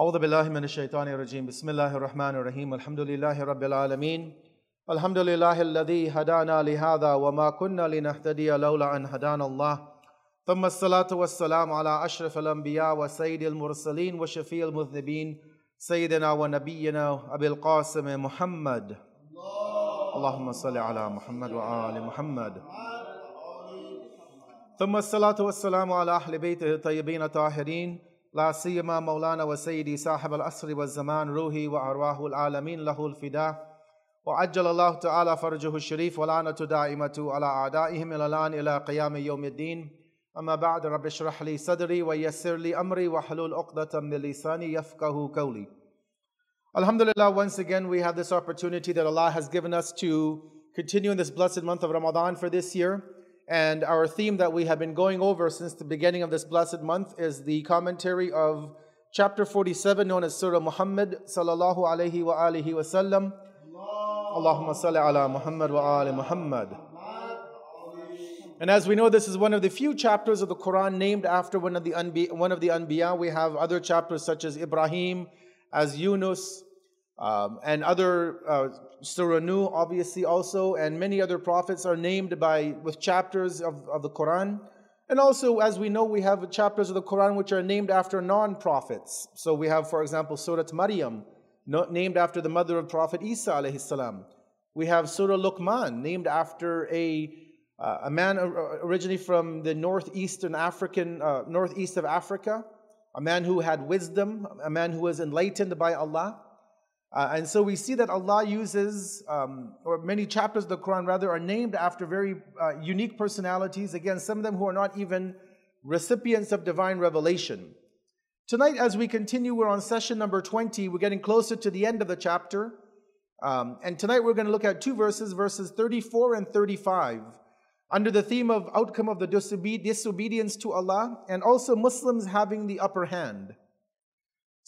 أعوذ بالله من الشيطان الرجيم. بسم الله الرحمن الرحيم. الحمد لله رب العالمين. الحمد لله الذي هدانا لهذا وما كنا لنهتدي لولا أن هدانا الله. ثم الصلاة والسلام على أشرف الأنبياء وسيد المرسلين وشفيع المذنبين. سيدنا ونبينا أبي القاسم محمد. اللهم صل على محمد وآل محمد. ثم الصلاة والسلام على أهل بيته الطيبين الطاهرين. لا سيما مولانا وسيدي صاحب العصر والزمان روحي وأرواح العالمين له الفداء وعجل الله تعالى فرجه الشريف ولعنة دائمة على أعدائهم إلى الآن إلى قيام يوم الدين أما بعد رب اشرح لي صدري ويسر لي أمري واحلل عقدة من لساني يفقه قولي Alhamdulillah, once again we have this opportunity that Allah has given us to continue in this blessed month of Ramadan for this year. And our theme that we have been going over since the beginning of this blessed month is the commentary of chapter 47 known as Surah Muhammad sallallahu alayhi wa alihi wa sallam. Allahumma salli ala Muhammad wa ali Muhammad. And as we know, this is one of the few chapters of the Quran named after one of the Anbiya. One of the Anbiya. We have other chapters such as Ibrahim, as Yunus, um, and other uh, obviously also, and many other prophets are named by with chapters of, of the Quran. And also, as we know, we have chapters of the Quran which are named after non-prophets. So we have, for example, Surah Maryam, named after the mother of Prophet Isa alayhi. We have Surah Luqman, named after a uh, a man originally from the northeastern African, uh, northeast of Africa, a man who had wisdom, a man who was enlightened by Allah. Uh, and so we see that Allah uses, um, or many chapters of the Quran rather, are named after very uh, unique personalities. Again, some of them who are not even recipients of divine revelation. Tonight, as we continue, we're on session number 20. We're getting closer to the end of the chapter. Um, and tonight we're going to look at two verses, verses 34 and 35, under the theme of outcome of the disobedience to Allah and also Muslims having the upper hand.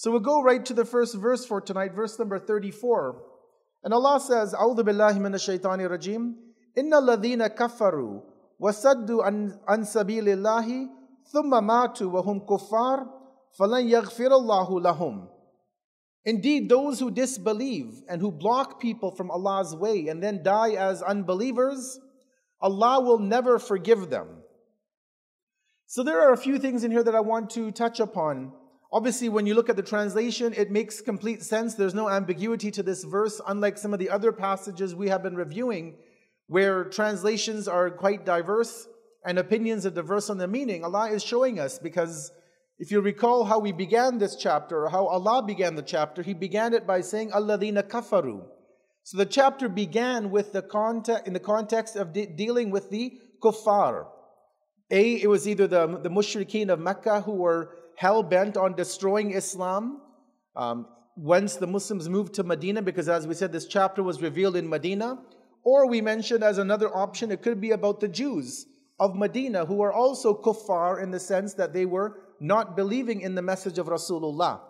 So we'll go right to the first verse for tonight, verse number 34. And Allah says, أعوذ بالله من الشيطان الرجيم إن الذين كفروا وصدوا عن, عن سبيل الله ثم ماتوا وهم كفار فلن يغفر الله لهم Indeed, those who disbelieve and who block people from Allah's way and then die as unbelievers, Allah will never forgive them. So there are a few things in here that I want to touch upon. Obviously, when you look at the translation, it makes complete sense. There's no ambiguity to this verse, unlike some of the other passages we have been reviewing, where translations are quite diverse and opinions are diverse on the meaning. Allah is showing us because if you recall how we began this chapter, or how Allah began the chapter, He began it by saying, Alladina kafaru. So the chapter began with the context, in the context of de- dealing with the kuffar. A, it was either the, the mushrikeen of Mecca who were hell bent on destroying Islam. Um, once the Muslims moved to Medina, because as we said, this chapter was revealed in Medina. Or we mentioned as another option, it could be about the Jews of Medina who are also kuffar in the sense that they were not believing in the message of Rasulullah.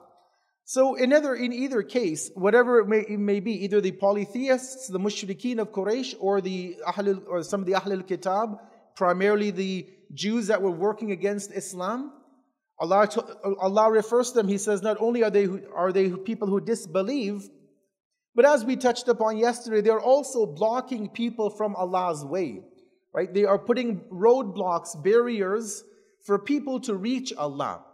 So in either, in either case, whatever it may, it may be, either the polytheists, the mushrikeen of Quraysh, or the Ahlul, or some of the Ahlul Kitab, primarily the Jews that were working against Islam, Allah, Allah refers to them, He says, not only are they, are they people who disbelieve, but as we touched upon yesterday, they're also blocking people from Allah's way. Right? They are putting roadblocks, barriers for people to reach Allah.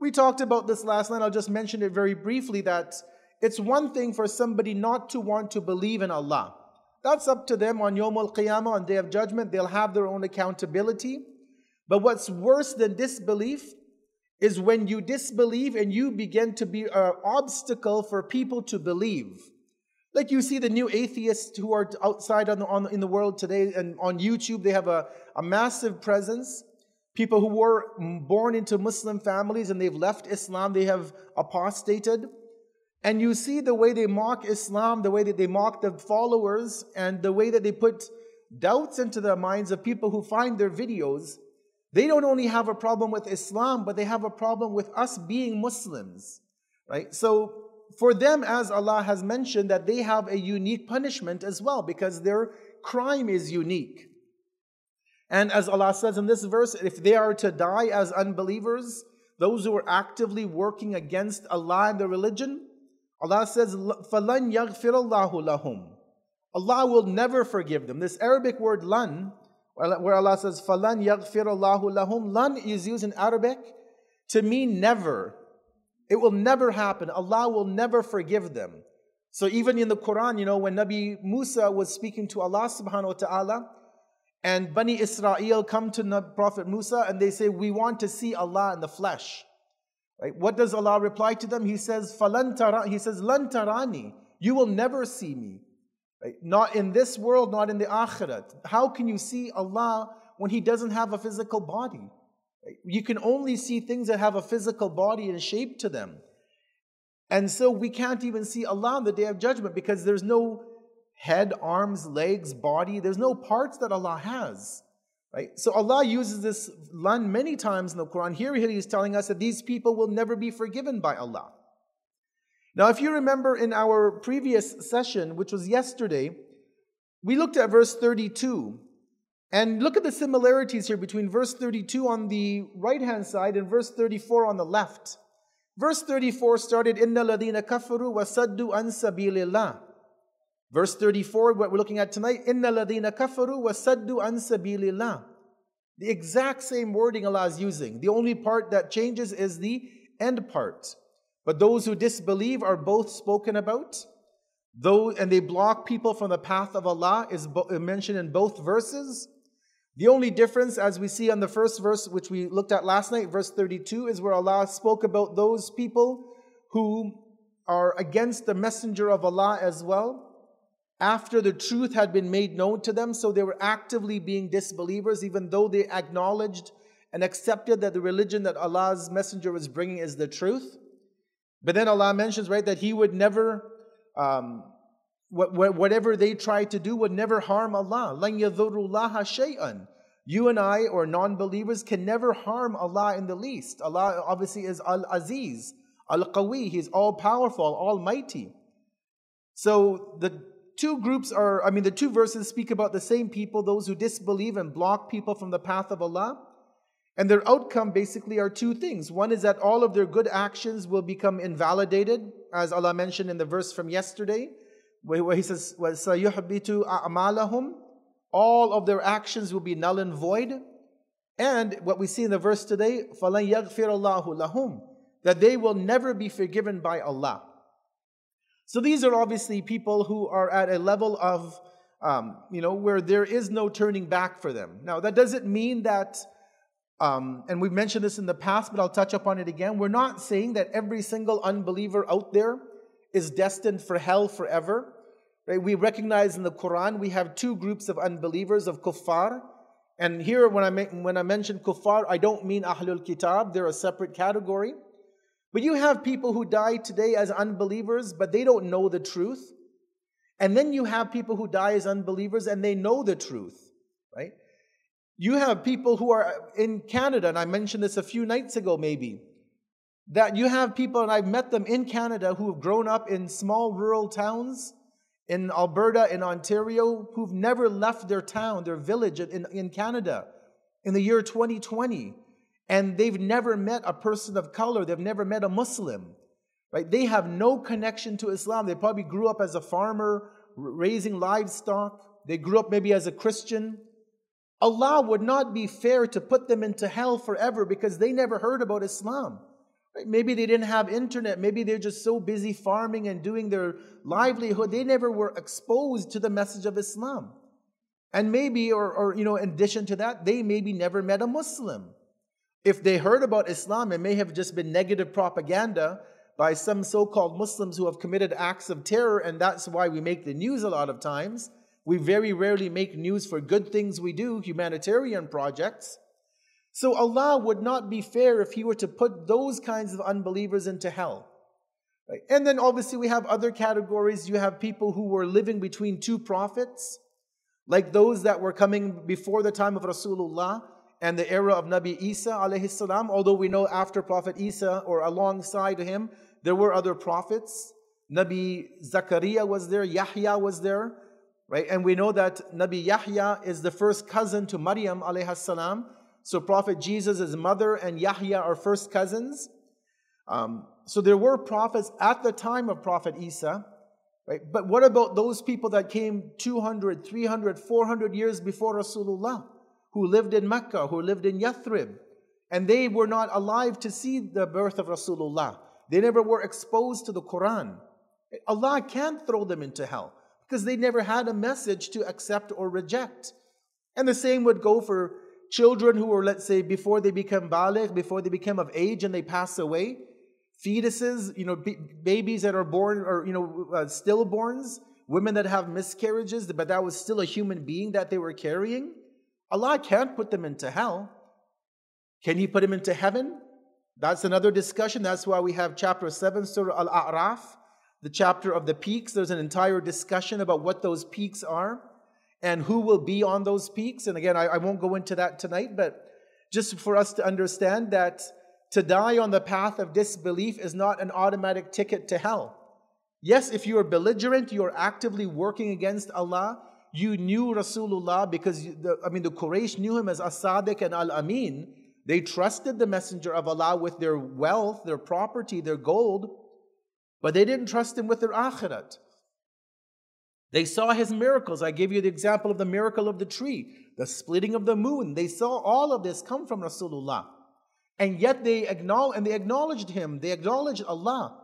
We talked about this last night. I'll just mention it very briefly that it's one thing for somebody not to want to believe in Allah. That's up to them on Yom Al Qiyamah, on Day of Judgment. They'll have their own accountability. But what's worse than disbelief is when you disbelieve and you begin to be an obstacle for people to believe. Like you see the new atheists who are outside on the, on, in the world today and on YouTube, they have a, a massive presence. People who were born into Muslim families and they've left Islam, they have apostated. And you see the way they mock Islam, the way that they mock the followers, and the way that they put doubts into the minds of people who find their videos. They don't only have a problem with Islam, but they have a problem with us being Muslims, right? So for them, as Allah has mentioned, that they have a unique punishment as well because their crime is unique. And as Allah says in this verse, if they are to die as unbelievers, those who are actively working against Allah and the religion, Allah says, فَلَنْ يَغْفِرَ اللَّهُ لَهُمْ Allah will never forgive them. This Arabic word lan, where Allah says, "Falan yaqfir Allahu lahum." Lan is used in Arabic to mean never. It will never happen. Allah will never forgive them. So even in the Quran, you know, when Nabi Musa was speaking to Allah subhanahu wa ta'ala, and Bani Israel come to Prophet Musa and they say, We want to see Allah in the flesh. Right? What does Allah reply to them? He says, Falan tara, He says, Lan tarani, you will never see me. Right? Not in this world, not in the akhirat. How can you see Allah when He doesn't have a physical body? Right? You can only see things that have a physical body and shape to them. And so we can't even see Allah on the day of judgment because there's no head, arms, legs, body. There's no parts that Allah has. Right? So Allah uses this lan many times in the Quran. Here He is telling us that these people will never be forgiven by Allah. Now, if you remember in our previous session, which was yesterday, we looked at verse 32. And look at the similarities here between verse 32 on the right hand side and verse 34 on the left. Verse 34 started, Inna ladina kafaru wa saddu an sabilillah. Verse 34, what we're looking at tonight, Inna ladina kafaru wa saddu an sabilillah. The exact same wording Allah is using. The only part that changes is the end part. But those who disbelieve are both spoken about. Though, and they block people from the path of Allah is uh, mentioned in both verses. The only difference, as we see on the first verse, which we looked at last night, verse 32, is where Allah spoke about those people who are against the messenger of Allah as well, after the truth had been made known to them. So they were actively being disbelievers, even though they acknowledged and accepted that the religion that Allah's messenger was bringing is the truth. But then Allah mentions, right, that He would never, um, whatever they tried to do would never harm Allah. لَن يَذُرُّ shay'an. You and I, or non believers, can never harm Allah in the least. Allah obviously is Al Aziz, Al Qawi, He's all powerful, almighty. So the two groups are, I mean, the two verses speak about the same people, those who disbelieve and block people from the path of Allah. And their outcome basically are two things. One is that all of their good actions will become invalidated, as Allah mentioned in the verse from yesterday, where He says, وَسَيُحْبِتُ أَعْمَالَهُمْ All of their actions will be null and void. And what we see in the verse today, فَلَنْ يَغْفِرَ اللَّهُ لَهُمْ That they will never be forgiven by Allah. So these are obviously people who are at a level of, um, you know, where there is no turning back for them. Now, that doesn't mean that um, and we've mentioned this in the past, but I'll touch upon it again. We're not saying that every single unbeliever out there is destined for hell forever. Right? We recognize in the Quran we have two groups of unbelievers of kuffar. And here, when I, when I mention kuffar, I don't mean Ahlul Kitab, they're a separate category. But you have people who die today as unbelievers, but they don't know the truth. And then you have people who die as unbelievers and they know the truth, right? You have people who are in Canada, and I mentioned this a few nights ago, maybe, that you have people, and I've met them in Canada who have grown up in small rural towns in Alberta, in Ontario, who've never left their town, their village in, in Canada in the year 2020. And they've never met a person of color, they've never met a Muslim. Right? They have no connection to Islam. They probably grew up as a farmer, raising livestock. They grew up maybe as a Christian. Allah would not be fair to put them into hell forever because they never heard about Islam. Maybe they didn't have internet. Maybe they're just so busy farming and doing their livelihood. They never were exposed to the message of Islam. And maybe, or, or you know, in addition to that, they maybe never met a Muslim. If they heard about Islam, it may have just been negative propaganda by some so called Muslims who have committed acts of terror, and that's why we make the news a lot of times. We very rarely make news for good things we do, humanitarian projects. So Allah would not be fair if He were to put those kinds of unbelievers into hell. Right? And then obviously we have other categories. You have people who were living between two prophets, like those that were coming before the time of Rasulullah and the era of Nabi Isa alayhi salam. Although we know after Prophet Isa or alongside him, there were other prophets. Nabi Zakaria was there, Yahya was there right? And we know that Nabi Yahya is the first cousin to Maryam alayhi salam. So Prophet Jesus' mother and Yahya are first cousins. Um, so there were prophets at the time of Prophet Isa, right? But what about those people that came 200, 300, 400 years before Rasulullah, who lived in Mecca, who lived in Yathrib, and they were not alive to see the birth of Rasulullah. They never were exposed to the Quran. Allah can't throw them into hell because they never had a message to accept or reject. And the same would go for children who were, let's say, before they become baligh, before they become of age and they pass away, fetuses, you know, b- babies that are born or, you know, uh, stillborns, women that have miscarriages, but that was still a human being that they were carrying. Allah can't put them into hell. Can He put them into heaven? That's another discussion. That's why we have chapter 7, Surah Al A'raf, the chapter of the peaks. There's an entire discussion about what those peaks are and who will be on those peaks. And again, I, I won't go into that tonight, but just for us to understand that to die on the path of disbelief is not an automatic ticket to hell. Yes, if you are belligerent, you are actively working against Allah. You knew Rasulullah because, the, I mean, the Quraysh knew him as As-Sadiq and Al-Amin. They trusted the Messenger of Allah with their wealth, their property, their gold, but they didn't trust him with their akhirat. They saw his miracles. I gave you the example of the miracle of the tree, the splitting of the moon. They saw all of this come from Rasulullah. And yet they and they acknowledged him, they acknowledged Allah,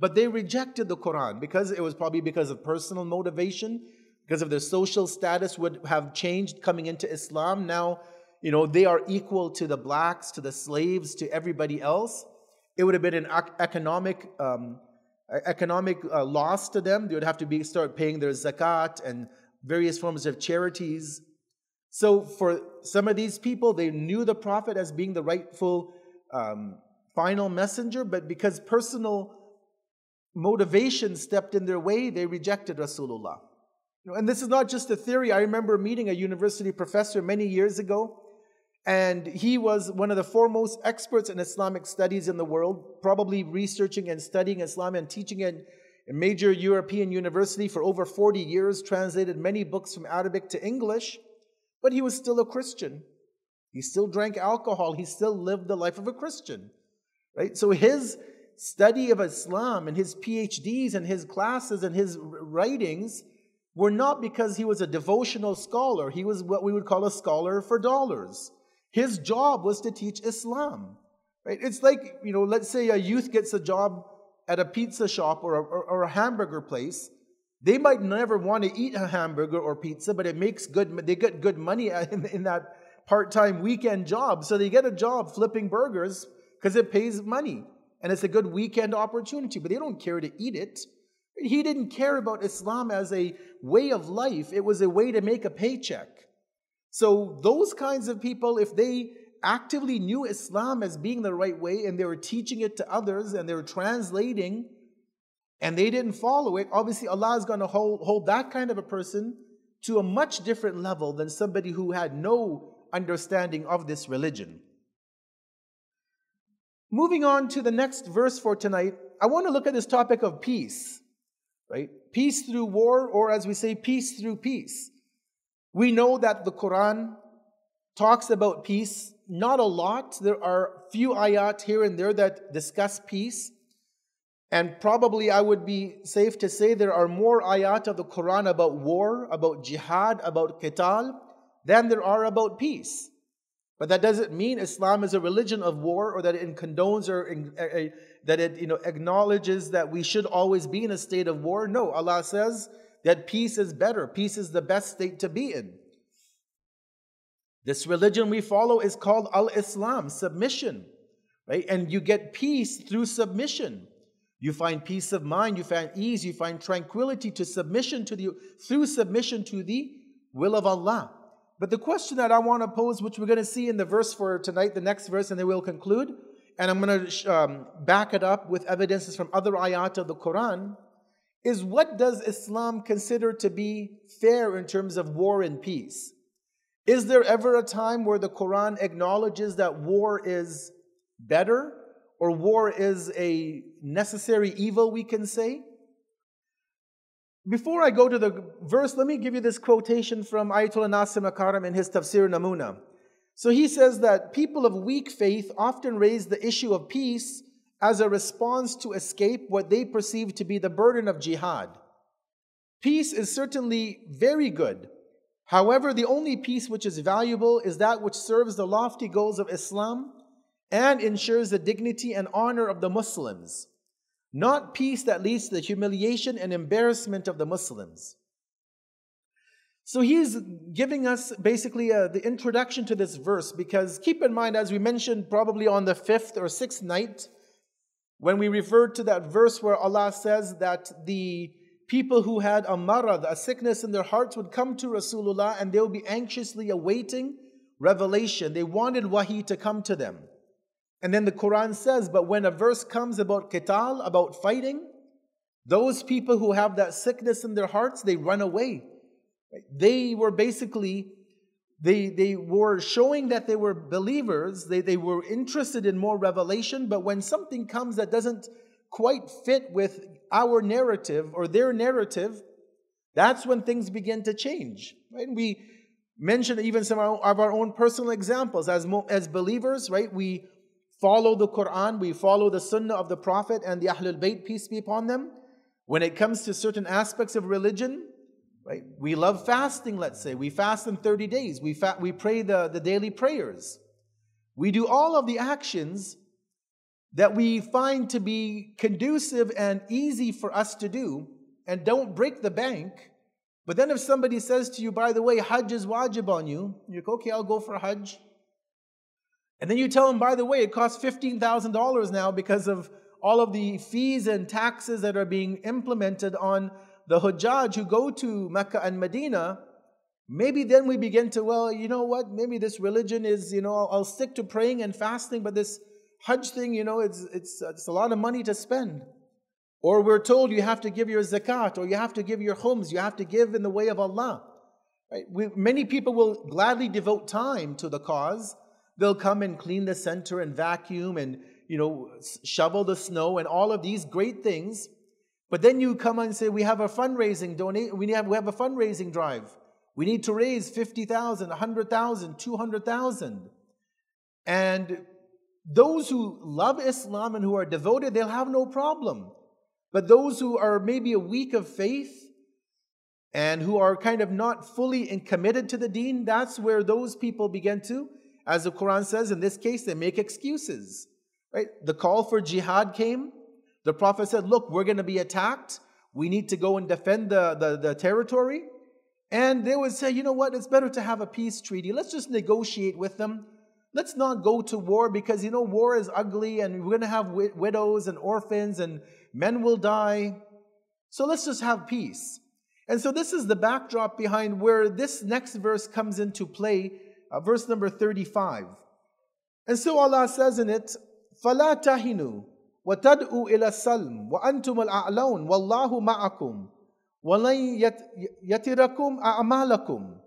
but they rejected the Quran because it was probably because of personal motivation, because of their social status would have changed coming into Islam. Now, you know, they are equal to the blacks, to the slaves, to everybody else. It would have been an economic um, economic uh, loss to them. They would have to be, start paying their zakat and various forms of charities. So, for some of these people, they knew the Prophet as being the rightful um, final messenger, but because personal motivation stepped in their way, they rejected Rasulullah. And this is not just a theory. I remember meeting a university professor many years ago and he was one of the foremost experts in Islamic studies in the world, probably researching and studying Islam and teaching at a major European university for over 40 years, translated many books from Arabic to English, but he was still a Christian. He still drank alcohol. He still lived the life of a Christian. Right? So his study of Islam and his PhDs and his classes and his writings were not because he was a devotional scholar. He was what we would call a scholar for dollars. His job was to teach Islam. Right? It's like, you know, let's say a youth gets a job at a pizza shop or a, or, or a hamburger place. They might never want to eat a hamburger or pizza, but it makes good, they get good money in, in that part time weekend job. So they get a job flipping burgers because it pays money and it's a good weekend opportunity, but they don't care to eat it. He didn't care about Islam as a way of life, it was a way to make a paycheck. So, those kinds of people, if they actively knew Islam as being the right way and they were teaching it to others and they were translating and they didn't follow it, obviously Allah is going to hold, hold that kind of a person to a much different level than somebody who had no understanding of this religion. Moving on to the next verse for tonight, I want to look at this topic of peace, right? Peace through war, or as we say, peace through peace. We know that the Quran talks about peace, not a lot. There are few ayat here and there that discuss peace. And probably I would be safe to say there are more ayat of the Quran about war, about jihad, about qital, than there are about peace. But that doesn't mean Islam is a religion of war or that it condones or uh, that it you know, acknowledges that we should always be in a state of war. No, Allah says, that peace is better. Peace is the best state to be in. This religion we follow is called Al Islam, submission, right? And you get peace through submission. You find peace of mind, you find ease, you find tranquility to submission to the through submission to the will of Allah. But the question that I want to pose, which we're going to see in the verse for tonight, the next verse, and then we'll conclude, and I'm going to um, back it up with evidences from other ayat of the Quran is what does Islam consider to be fair in terms of war and peace? Is there ever a time where the Quran acknowledges that war is better or war is a necessary evil, we can say? Before I go to the verse, let me give you this quotation from Ayatollah Nasir Makarem in his Tafsir Namuna. So he says that people of weak faith often raise the issue of peace as a response to escape what they perceive to be the burden of jihad. Peace is certainly very good. However, the only peace which is valuable is that which serves the lofty goals of Islam and ensures the dignity and honor of the Muslims, not peace that leads to the humiliation and embarrassment of the Muslims. So he's giving us basically uh, the introduction to this verse because keep in mind, as we mentioned probably on the fifth or sixth night, when we refer to that verse where Allah says that the people who had a marad, a sickness in their hearts, would come to Rasulullah and they would be anxiously awaiting revelation. They wanted wahi to come to them. And then the Quran says, but when a verse comes about qital, about fighting, those people who have that sickness in their hearts, they run away. They were basically, they, they were showing that they were believers, they, they were interested in more revelation, but when something comes that doesn't quite fit with our narrative or their narrative, that's when things begin to change. Right? We mentioned even some of our own personal examples. As, as believers, right, we follow the Quran, we follow the Sunnah of the Prophet and the Ahlul Bayt, peace be upon them. When it comes to certain aspects of religion, Right? We love fasting, let's say. We fast in 30 days. We, fa- we pray the, the daily prayers. We do all of the actions that we find to be conducive and easy for us to do and don't break the bank. But then if somebody says to you, by the way, Hajj is wajib on you, you're like, okay, I'll go for Hajj. And then you tell them, by the way, it costs $15,000 now because of all of the fees and taxes that are being implemented on the Hujjaj who go to Mecca and Medina, maybe then we begin to, well, you know what, maybe this religion is, you know, I'll, stick to praying and fasting, but this Hajj thing, you know, it's, it's, it's a lot of money to spend. Or we're told you have to give your zakat, or you have to give your khums, you have to give in the way of Allah. Right? We, many people will gladly devote time to the cause. They'll come and clean the center and vacuum and you know shovel the snow and all of these great things. But then you come and say, we have a fundraising donate, we have, we have a fundraising drive. We need to raise 50,000, 100,000, 200,000. And those who love Islam and who are devoted, they'll have no problem. But those who are maybe a weak of faith and who are kind of not fully and committed to the deen, that's where those people begin to, as the Quran says, in this case, they make excuses. Right? The call for jihad came, the Prophet said, Look, we're going to be attacked. We need to go and defend the, the, the territory. And they would say, You know what? It's better to have a peace treaty. Let's just negotiate with them. Let's not go to war because, you know, war is ugly and we're going to have widows and orphans and men will die. So let's just have peace. And so this is the backdrop behind where this next verse comes into play, uh, verse number 35. And so Allah says in it, فَلَا تَهِنُوا وتدعوا إلى السلم وأنتم الأعلون والله معكم ولن يتركم أعمالكم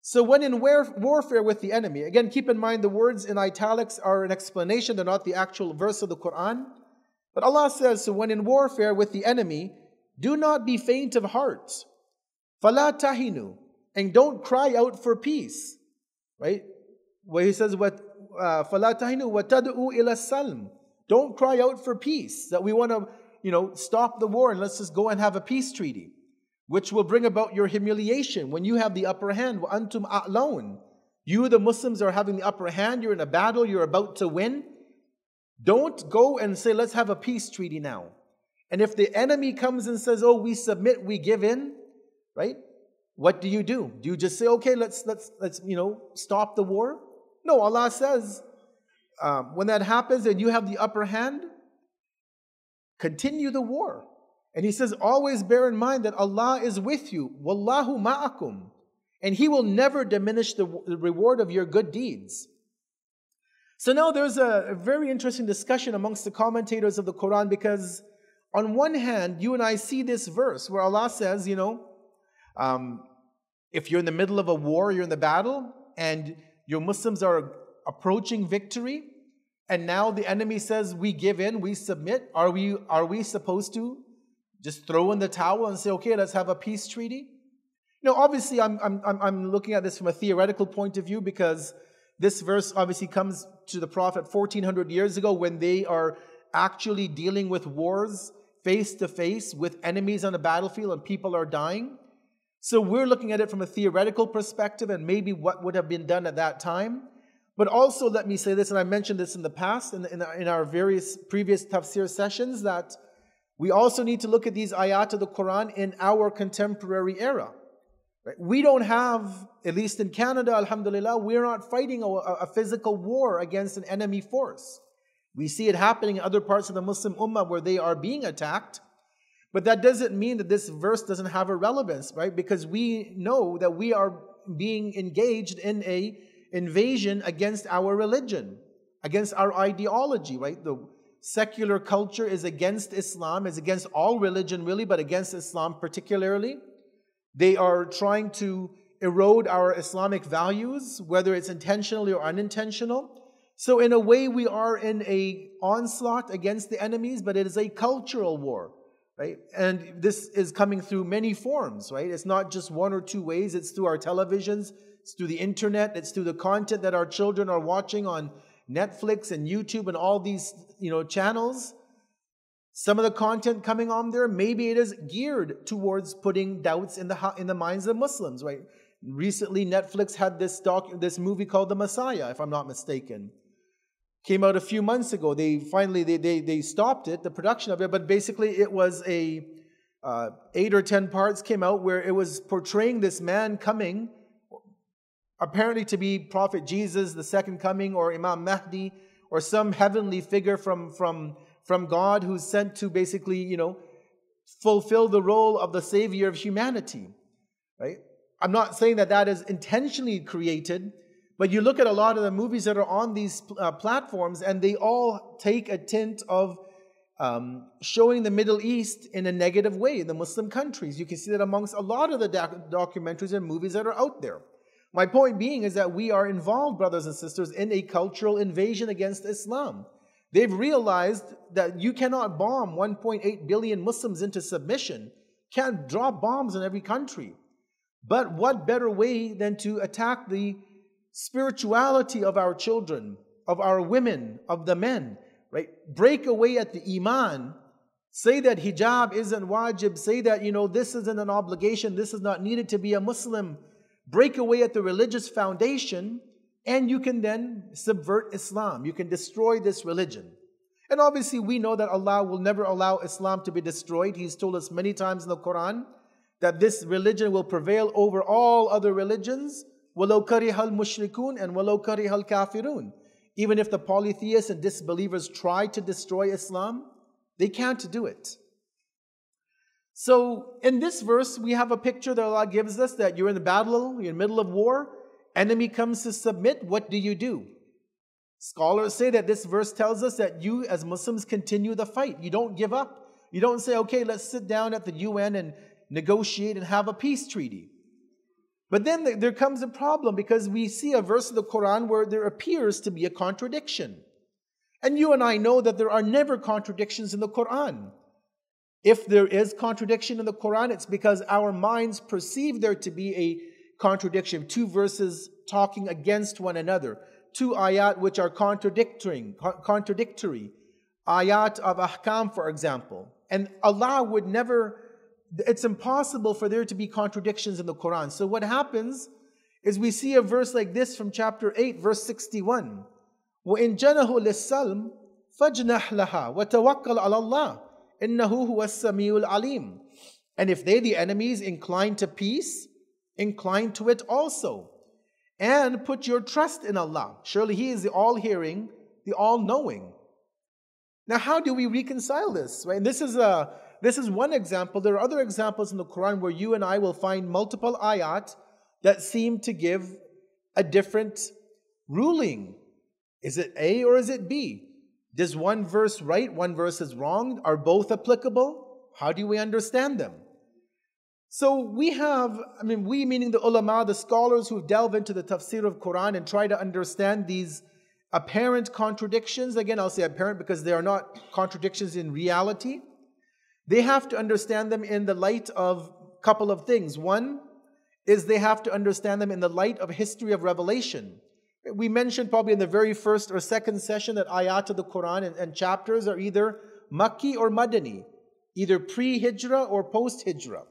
So when in warfare with the enemy, again keep in mind the words in italics are an explanation, they're not the actual verse of the Quran. But Allah says, so when in warfare with the enemy, do not be faint of heart. فَلَا تَهِنُوا And don't cry out for peace. Right? Where he says, what فَلَا تَهِنُوا وَتَدْعُوا إِلَى السَّلْمِ don't cry out for peace, that we want to, you know, stop the war and let's just go and have a peace treaty, which will bring about your humiliation when you have the upper hand. Antum a'laun. You, the Muslims, are having the upper hand. You're in a battle. You're about to win. Don't go and say, let's have a peace treaty now. And if the enemy comes and says, oh, we submit, we give in, right? What do you do? Do you just say, okay, let's, let's, let's, you know, stop the war? No, Allah says, um, when that happens and you have the upper hand, continue the war. And he says, always bear in mind that Allah is with you. Wallahu ma'akum. And he will never diminish the, reward of your good deeds. So now there's a, a very interesting discussion amongst the commentators of the Quran because on one hand, you and I see this verse where Allah says, you know, um, if you're in the middle of a war, you're in the battle, and your Muslims are approaching victory, and now the enemy says we give in, we submit, are we, are we supposed to just throw in the towel and say, okay, let's have a peace treaty? You know, obviously, I'm, I'm, I'm looking at this from a theoretical point of view because This verse obviously comes to the Prophet 1400 years ago when they are actually dealing with wars face to face with enemies on the battlefield and people are dying. So we're looking at it from a theoretical perspective and maybe what would have been done at that time. But also, let me say this, and I mentioned this in the past in, in, in our various previous tafsir sessions, that we also need to look at these ayat of the Quran in our contemporary era. Right? We don't have, at least in Canada, alhamdulillah, we're not fighting a, a physical war against an enemy force. We see it happening in other parts of the Muslim Ummah where they are being attacked. But that doesn't mean that this verse doesn't have a relevance, right? Because we know that we are being engaged in a invasion against our religion, against our ideology, right? The secular culture is against Islam, is against all religion really, but against Islam particularly. They are trying to erode our Islamic values, whether it's intentionally or unintentional. So in a way, we are in a onslaught against the enemies, but it is a cultural war, right? And this is coming through many forms, right? It's not just one or two ways. It's through our televisions, it's through the internet, it's through the content that our children are watching on Netflix and YouTube and all these, you know, channels. Some of the content coming on there, maybe it is geared towards putting doubts in the in the minds of Muslims, right? Recently, Netflix had this doc, this movie called The Messiah, if I'm not mistaken. Came out a few months ago. They finally they they, they stopped it, the production of it, but basically it was a uh, eight or ten parts came out where it was portraying this man coming apparently to be Prophet Jesus, the second coming, or Imam Mahdi, or some heavenly figure from, from, from God who's sent to basically, you know, fulfill the role of the savior of humanity. Right? I'm not saying that that is intentionally created, but you look at a lot of the movies that are on these uh, platforms, and they all take a tint of um, showing the Middle East in a negative way the Muslim countries. You can see that amongst a lot of the doc- documentaries and movies that are out there. My point being is that we are involved, brothers and sisters, in a cultural invasion against Islam. They've realized that you cannot bomb 1.8 billion Muslims into submission, can't drop bombs in every country. But what better way than to attack the spirituality of our children, of our women, of the men, right? Break away at the iman. Say that hijab isn't wajib. Say that, you know, this isn't an obligation. This is not needed to be a Muslim break away at the religious foundation, and you can then subvert Islam. You can destroy this religion. And obviously, we know that Allah will never allow Islam to be destroyed. He's told us many times in the Quran that this religion will prevail over all other religions. وَلَوْ كَرِهَ الْمُشْرِكُونَ and وَلَوْ كَرِهَ الْكَافِرُونَ Even if the polytheists and disbelievers try to destroy Islam, they can't do it. So in this verse, we have a picture that Allah gives us that you're in the battle, you're in the middle of war, enemy comes to submit, what do you do? Scholars say that this verse tells us that you as Muslims continue the fight. You don't give up. You don't say, okay, let's sit down at the UN and negotiate and have a peace treaty. But then there comes a problem because we see a verse of the Quran where there appears to be a contradiction. And you and I know that there are never contradictions in the Quran. If there is contradiction in the Quran, it's because our minds perceive there to be a contradiction, two verses talking against one another, two ayat which are contradictory, contradictory. Ayat of ahkam, for example. And Allah would never, it's impossible for there to be contradictions in the Quran. So what happens is we see a verse like this from chapter 8, verse 61. وَإِن جَنَهُ لِلسَّلْمِ فَاجْنَحْ لَهَا وَتَوَكَّلْ عَلَى اللَّهِ إِنَّهُ هُوَ السَّمِيعُ الْعَلِيمُ And if they, the enemies, incline to peace, incline to it also. And put your trust in Allah. Surely He is the all hearing, the all knowing. Now, how do we reconcile this? Right? And this is a this is one example. There are other examples in the Quran where you and I will find multiple ayat that seem to give a different ruling. Is it A or is it B? Does one verse right, one verse is wrong? Are both applicable? How do we understand them? So we have, I mean, we meaning the ulama, the scholars who delve into the tafsir of Quran and try to understand these apparent contradictions. Again, I'll say apparent because they are not contradictions in reality. They have to understand them in the light of a couple of things. One is they have to understand them in the light of history of revelation. we mentioned probably in the very first or second session that ayat of the Quran and, and chapters are either Makki or Madani, either pre-Hijra or post-Hijra.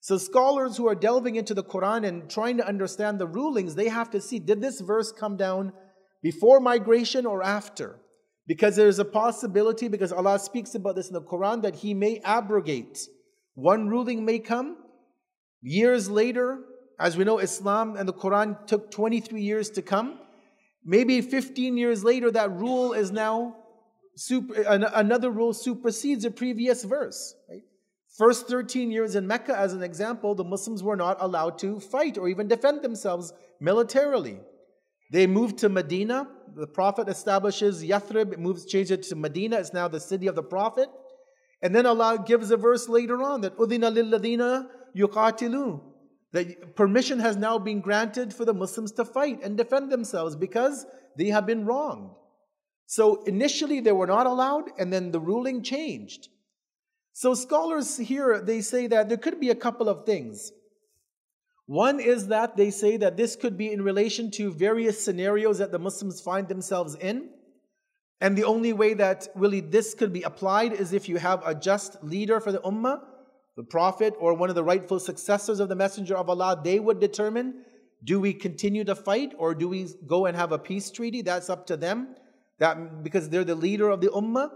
So, scholars who are delving into the Quran and trying to understand the rulings, they have to see did this verse come down before migration or after? Because there's a possibility, because Allah speaks about this in the Quran, that He may abrogate. One ruling may come years later, as we know, Islam and the Quran took 23 years to come. Maybe 15 years later, that rule is now super, another rule supersedes a previous verse. Right? First 13 years in Mecca, as an example, the Muslims were not allowed to fight or even defend themselves militarily. They moved to Medina. The Prophet establishes Yathrib, it moves, changes it to Medina. It's now the city of the Prophet. And then Allah gives a verse later on that Udina lilladina yuqatilu. That permission has now been granted for the Muslims to fight and defend themselves because they have been wronged. So initially they were not allowed, and then the ruling changed. So scholars here they say that there could be a couple of things. One is that they say that this could be in relation to various scenarios that the Muslims find themselves in. And the only way that really this could be applied is if you have a just leader for the ummah, the prophet or one of the rightful successors of the messenger of Allah, they would determine do we continue to fight or do we go and have a peace treaty? That's up to them. That because they're the leader of the ummah.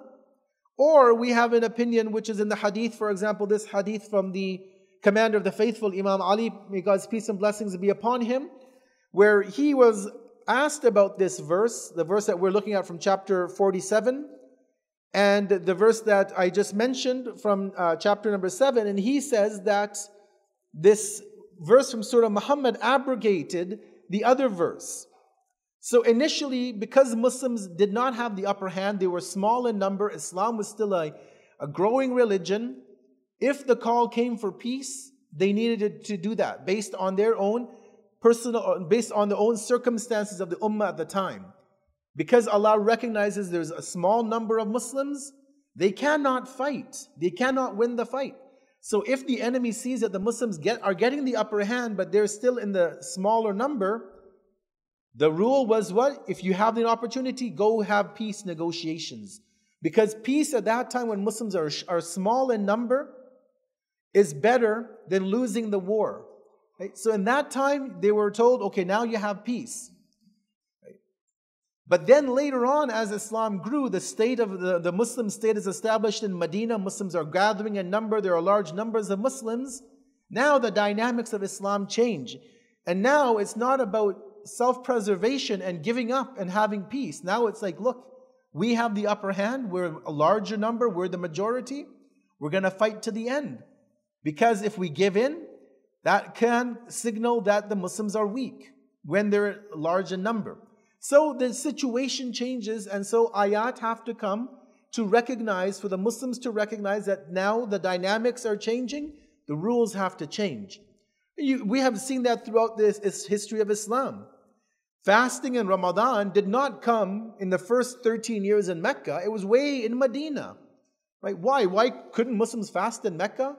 Or we have an opinion which is in the hadith, for example, this hadith from the commander of the faithful, Imam Ali, may God's peace and blessings be upon him, where he was asked about this verse, the verse that we're looking at from chapter 47, and the verse that I just mentioned from uh, chapter number 7, and he says that this verse from Surah Muhammad abrogated the other verse. So initially, because Muslims did not have the upper hand, they were small in number, Islam was still a, a growing religion. If the call came for peace, they needed to do that based on their own personal, based on the own circumstances of the ummah at the time. Because Allah recognizes there's a small number of Muslims, they cannot fight. They cannot win the fight. So if the enemy sees that the Muslims get, are getting the upper hand, but they're still in the smaller number, the rule was what? If you have the opportunity, go have peace negotiations. Because peace at that time when Muslims are, are small in number is better than losing the war. Right? So in that time, they were told, okay, now you have peace. Right? But then later on, as Islam grew, the state of the, the Muslim state is established in Medina. Muslims are gathering in number. There are large numbers of Muslims. Now the dynamics of Islam change. And now it's not about self preservation and giving up and having peace. Now it's like, look, we have the upper hand. We're a larger number. We're the majority. We're going to fight to the end. Because if we give in, that can signal that the Muslims are weak when they're large in number. So the situation changes, and so ayat have to come to recognize, for the Muslims to recognize that now the dynamics are changing, the rules have to change. You, we have seen that throughout this history of Islam. Fasting in Ramadan did not come in the first 13 years in Mecca, it was way in Medina. Right? Why? Why couldn't Muslims fast in Mecca?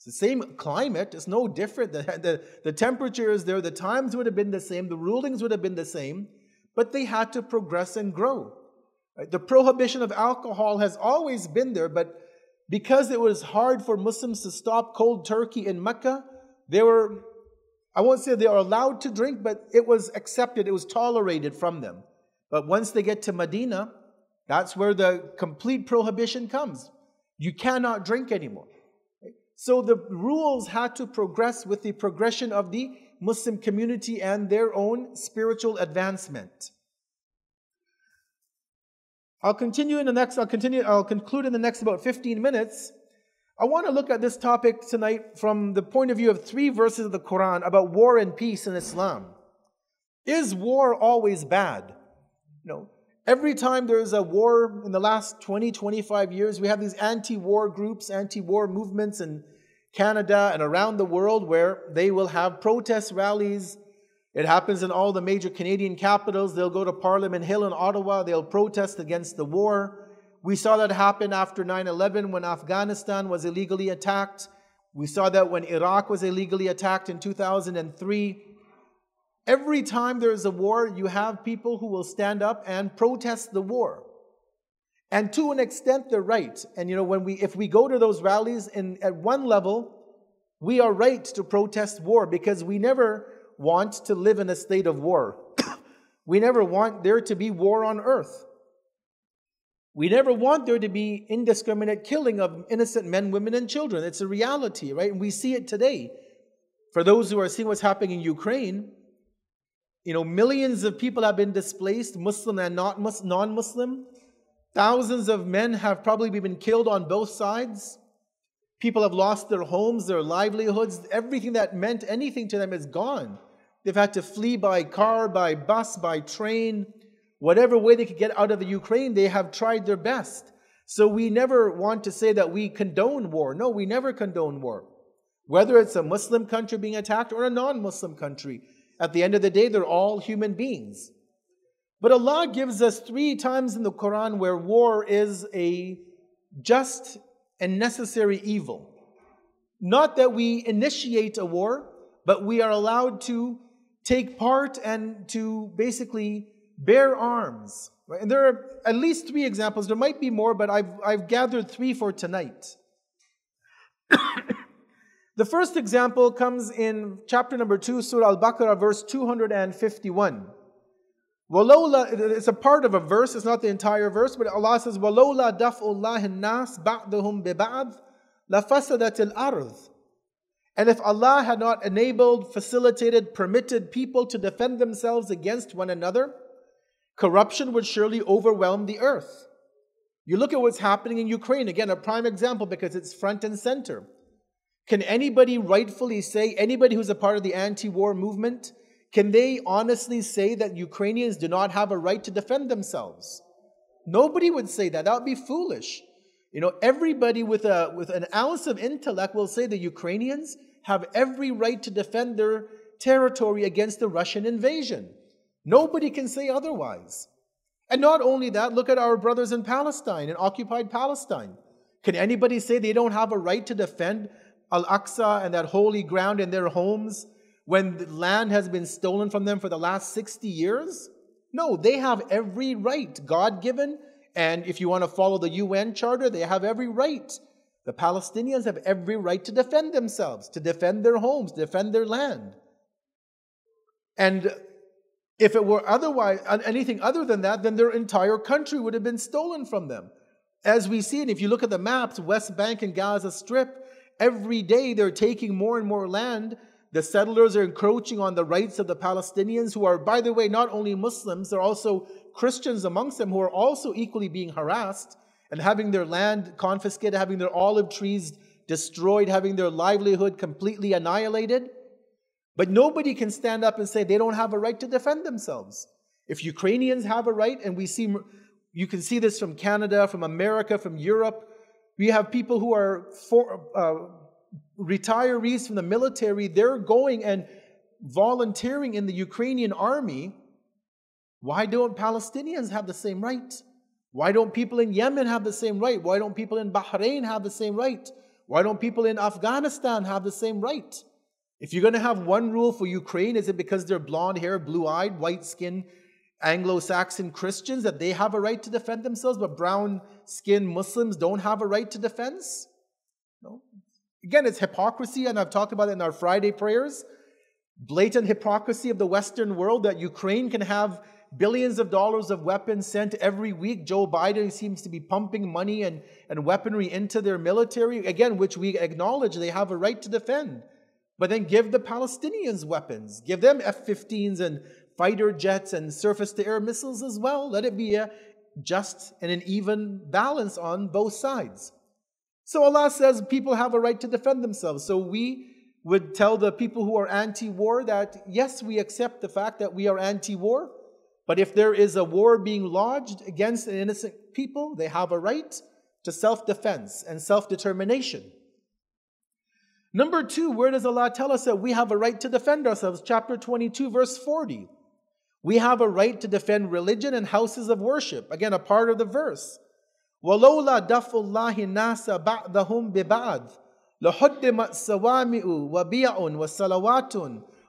It's the same climate, it's no different. The, the, the temperature is there, the times would have been the same, the rulings would have been the same, but they had to progress and grow. Right? The prohibition of alcohol has always been there, but because it was hard for Muslims to stop cold turkey in Mecca, they were, I won't say they are allowed to drink, but it was accepted, it was tolerated from them. But once they get to Medina, that's where the complete prohibition comes. You cannot drink anymore. So the rules had to progress with the progression of the Muslim community and their own spiritual advancement. I'll continue in the next, I'll continue, I'll conclude in the next about 15 minutes I want to look at this topic tonight from the point of view of three verses of the Quran about war and peace in Islam. Is war always bad? No. Every time there's a war in the last 20, 25 years, we have these anti war groups, anti war movements in Canada and around the world where they will have protest rallies. It happens in all the major Canadian capitals. They'll go to Parliament Hill in Ottawa, they'll protest against the war. We saw that happen after 9 11 when Afghanistan was illegally attacked. We saw that when Iraq was illegally attacked in 2003. Every time there is a war, you have people who will stand up and protest the war. And to an extent, they're right. And you know, when we if we go to those rallies in at one level, we are right to protest war because we never want to live in a state of war. we never want there to be war on earth. We never want there to be indiscriminate killing of innocent men, women, and children. It's a reality, right? And we see it today. For those who are seeing what's happening in Ukraine, you know, millions of people have been displaced, Muslim and non Muslim. Thousands of men have probably been killed on both sides. People have lost their homes, their livelihoods. Everything that meant anything to them is gone. They've had to flee by car, by bus, by train. Whatever way they could get out of the Ukraine, they have tried their best. So we never want to say that we condone war. No, we never condone war. Whether it's a Muslim country being attacked or a non Muslim country, at the end of the day, they're all human beings. But Allah gives us three times in the Quran where war is a just and necessary evil. Not that we initiate a war, but we are allowed to take part and to basically bear arms. And there are at least three examples. There might be more, but I've, I've gathered three for tonight. the first example comes in chapter number 2, Surah Al Baqarah, verse 251. Walola, it's a part of a verse, it's not the entire verse, but Allah says, Walola daf'ullahi nas ba'dahum biba'd lafasadatil ard. And if Allah had not enabled, facilitated, permitted people to defend themselves against one another, corruption would surely overwhelm the earth. You look at what's happening in Ukraine, again, a prime example because it's front and center. Can anybody rightfully say, anybody who's a part of the anti war movement, can they honestly say that Ukrainians do not have a right to defend themselves? Nobody would say that. That would be foolish. You know, everybody with, a, with an ounce of intellect will say the Ukrainians have every right to defend their territory against the Russian invasion. Nobody can say otherwise. And not only that, look at our brothers in Palestine, in occupied Palestine. Can anybody say they don't have a right to defend Al Aqsa and that holy ground in their homes when land has been stolen from them for the last 60 years? No, they have every right, God given. And if you want to follow the UN Charter, they have every right. The Palestinians have every right to defend themselves, to defend their homes, defend their land. And if it were otherwise, anything other than that, then their entire country would have been stolen from them. As we see, and if you look at the maps, West Bank and Gaza Strip, every day they're taking more and more land the settlers are encroaching on the rights of the Palestinians, who are, by the way, not only Muslims, they're also Christians amongst them who are also equally being harassed and having their land confiscated, having their olive trees destroyed, having their livelihood completely annihilated. But nobody can stand up and say they don't have a right to defend themselves. If Ukrainians have a right, and we see, you can see this from Canada, from America, from Europe, we have people who are for, uh, retirees from the military, they're going and volunteering in the Ukrainian army. Why don't Palestinians have the same right? Why don't people in Yemen have the same right? Why don't people in Bahrain have the same right? Why don't people in Afghanistan have the same right? If you're going to have one rule for Ukraine, is it because they're blonde hair, blue eyed, white skinned Anglo Saxon Christians that they have a right to defend themselves, but brown skinned Muslims don't have a right to defense? No. Again, it's hypocrisy, and I've talked about it in our Friday prayers. Blatant hypocrisy of the Western world that Ukraine can have billions of dollars of weapons sent every week. Joe Biden seems to be pumping money and, and weaponry into their military, again, which we acknowledge they have a right to defend. But then give the Palestinians weapons, give them F 15s and fighter jets and surface to air missiles as well. Let it be a just and an even balance on both sides. So Allah says people have a right to defend themselves. So we would tell the people who are anti war that yes, we accept the fact that we are anti war, but if there is a war being lodged against an innocent people, they have a right to self defense and self determination. Number two, where does Allah tell us that we have a right to defend ourselves? Chapter 22, verse 40. We have a right to defend religion and houses of worship. Again, a part of the verse. ولولا دفع الله الناس بعضهم ببعض لحدمت صوامع وبيع وصلوات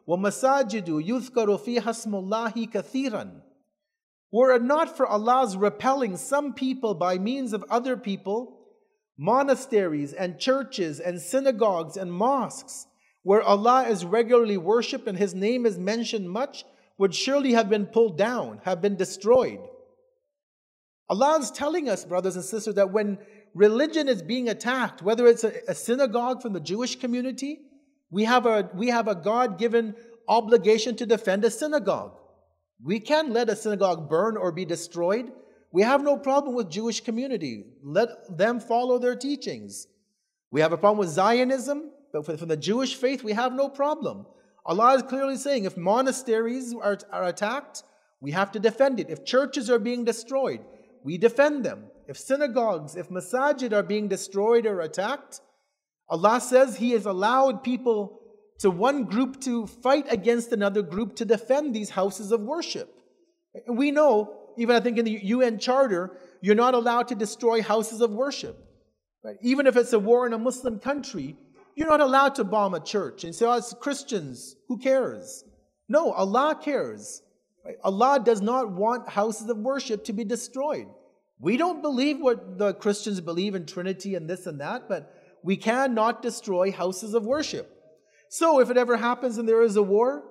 وَمَسَاجِدُ يُذْكَرُ فِيهَا اسْمُ اللَّهِ كَثِيرًا Were it not for Allah's repelling some people by means of other people, monasteries and churches and synagogues and mosques where Allah is regularly worshipped and His name is mentioned much would surely have been pulled down, have been destroyed. Allah is telling us, brothers and sisters, that when religion is being attacked, whether it's a, a synagogue from the Jewish community, we have a, we have a God given obligation to defend a synagogue. We can't let a synagogue burn or be destroyed. We have no problem with Jewish community. Let them follow their teachings. We have a problem with Zionism, but from the Jewish faith, we have no problem. Allah is clearly saying if monasteries are, are attacked, we have to defend it. If churches are being destroyed, we defend them. If synagogues, if masajid are being destroyed or attacked, Allah says He has allowed people to one group to fight against another group to defend these houses of worship. We know, even I think in the UN Charter, you're not allowed to destroy houses of worship. Right? Even if it's a war in a Muslim country, you're not allowed to bomb a church and say, oh, it's Christians, who cares? No, Allah cares. Allah does not want houses of worship to be destroyed. We don't believe what the Christians believe in Trinity and this and that, but we cannot destroy houses of worship. So if it ever happens and there is a war,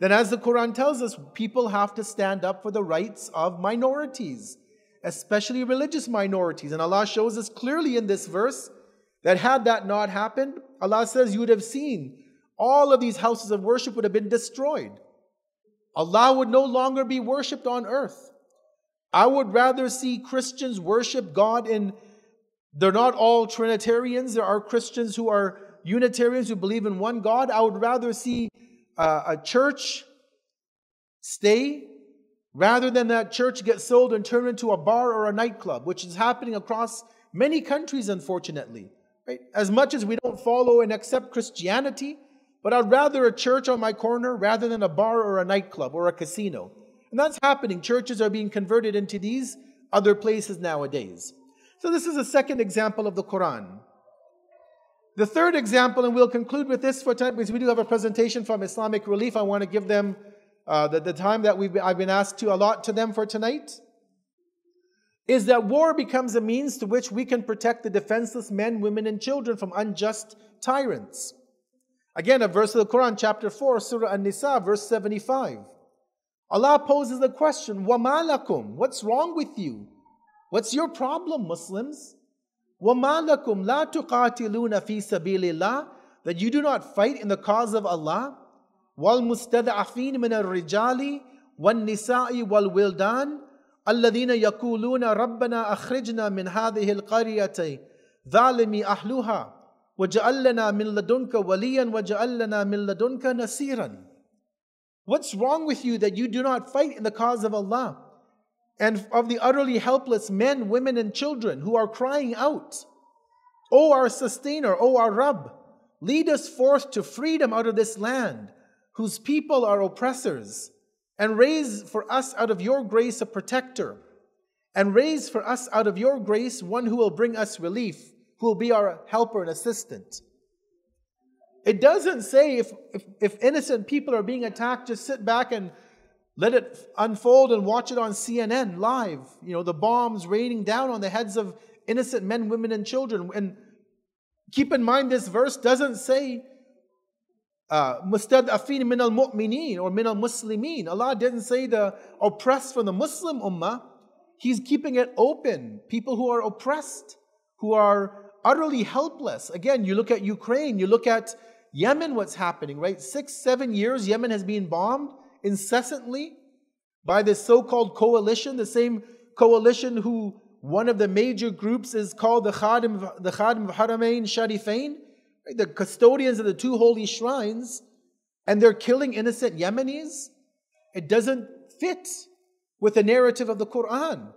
then as the Quran tells us, people have to stand up for the rights of minorities, especially religious minorities. And Allah shows us clearly in this verse that had that not happened, Allah says you would have seen all of these houses of worship would have been destroyed. Allah would no longer be worshipped on earth. I would rather see Christians worship God in, they're not all Trinitarians, there are Christians who are Unitarians who believe in one God. I would rather see uh, a church stay rather than that church get sold and turned into a bar or a nightclub, which is happening across many countries, unfortunately. Right? As much as we don't follow and accept Christianity, but I'd rather a church on my corner rather than a bar or a nightclub or a casino. And that's happening. Churches are being converted into these other places nowadays. So, this is a second example of the Quran. The third example, and we'll conclude with this for tonight because we do have a presentation from Islamic Relief. I want to give them uh, the, the time that we've, I've been asked to allot to them for tonight Is that war becomes a means to which we can protect the defenseless men, women, and children from unjust tyrants. Again, a verse of the Quran, chapter 4, Surah An Nisa, verse 75. Allah poses the question, وَمَا لَكُمْ What's wrong with you? What's your problem, Muslims? وَمَا لَكُمْ لَا تُقَاتِلُونَ فِي سَبِيلِ اللَّهِ That you do not fight in the cause of Allah. وَالْمُسْتَضْعَفِينَ مِنَ الرِّجَالِ وَالنِّسَاءِ وَالْوِلْدَانِ الذين يقولون ربنا أخرجنا من هذه القرية ظالم أهلها وجعل لنا من لدنك وليا وجعل لنا من لدنك نصيرا What's wrong with you that you do not fight in the cause of Allah? And of the utterly helpless men, women, and children who are crying out, O our sustainer, O our Rabb, lead us forth to freedom out of this land, whose people are oppressors, and raise for us out of your grace a protector, and raise for us out of your grace one who will bring us relief, who will be our helper and assistant. It doesn't say if, if, if, innocent people are being attacked, just sit back and let it unfold and watch it on CNN live. You know, the bombs raining down on the heads of innocent men, women, and children. And keep in mind, this verse doesn't say uh, mustad'afin min al mu'minin or min al muslimin. Allah didn't say the oppressed from the Muslim ummah. He's keeping it open. People who are oppressed, who are utterly helpless. Again, you look at Ukraine, you look at Yemen, what's happening, right? Six, seven years, Yemen has been bombed incessantly by this so called coalition, the same coalition who one of the major groups is called the Khadim, the Khadim of Haramain Sharifain? The custodians of the two holy shrines, and they're killing innocent Yemenis. It doesn't fit with the narrative of the Quran.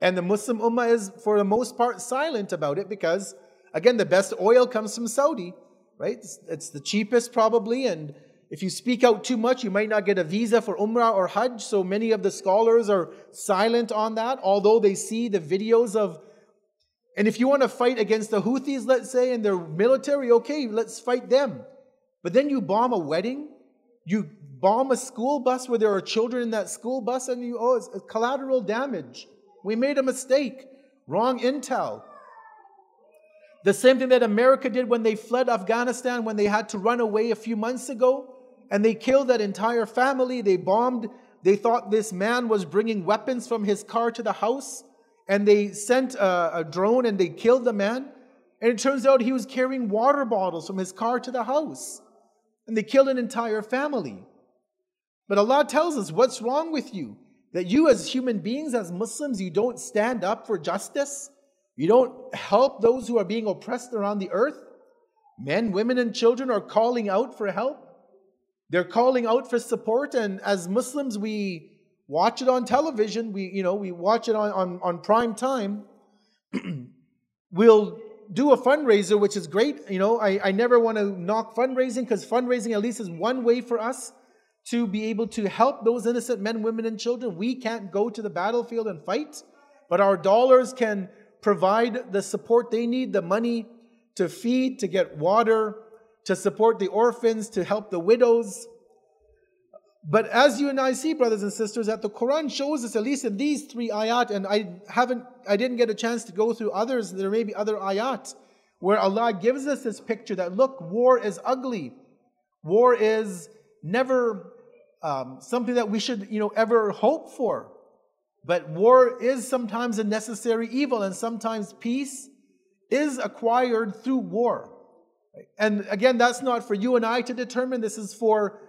And the Muslim Ummah is, for the most part, silent about it because, again, the best oil comes from Saudi right? It's, it's the cheapest probably, and if you speak out too much, you might not get a visa for Umrah or Hajj. So many of the scholars are silent on that, although they see the videos of. And if you want to fight against the Houthis, let's say, and their military, okay, let's fight them. But then you bomb a wedding, You bomb a school bus where there are children in that school bus and you, oh, it's collateral damage. We made a mistake. Wrong intel. The same thing that America did when they fled Afghanistan, when they had to run away a few months ago, and they killed that entire family. They bombed. They thought this man was bringing weapons from his car to the house, and they sent a, a drone and they killed the man. And it turns out he was carrying water bottles from his car to the house, and they killed an entire family. But Allah tells us, what's wrong with you? That you, as human beings, as Muslims, you don't stand up for justice? You don't help those who are being oppressed around the earth? Men, women, and children are calling out for help. They're calling out for support, and as Muslims, we watch it on television. We, you know, we watch it on, on, on prime time. we'll do a fundraiser, which is great. You know, I, I never want to knock fundraising because fundraising at least is one way for us to be able to help those innocent men, women, and children. We can't go to the battlefield and fight, but our dollars can provide the support they need, the money to feed, to get water, to support the orphans, to help the widows. But as you and I see, brothers and sisters, that the Quran shows us, at least in these three ayat, and I haven't, I didn't get a chance to go through others, there may be other ayat, where Allah gives us this picture that look, war is ugly. War is never um, something that we should, you know, ever hope for. But war is sometimes a necessary evil, and sometimes peace is acquired through war. And again, that's not for you and I to determine. This is for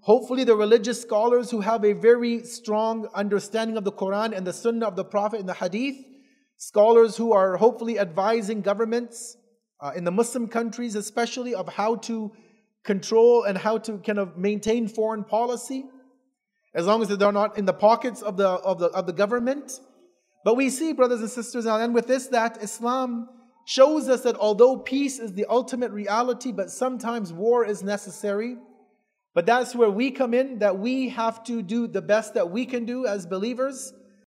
hopefully the religious scholars who have a very strong understanding of the Quran and the Sunnah of the Prophet and the Hadith. Scholars who are hopefully advising governments uh, in the Muslim countries, especially, of how to control and how to kind of maintain foreign policy, as long as they're not in the pockets of the, of the, of the government. But we see, brothers and sisters, and I'll end with this, that Islam shows us that although peace is the ultimate reality, but sometimes war is necessary. But that's where we come in, that we have to do the best that we can do as believers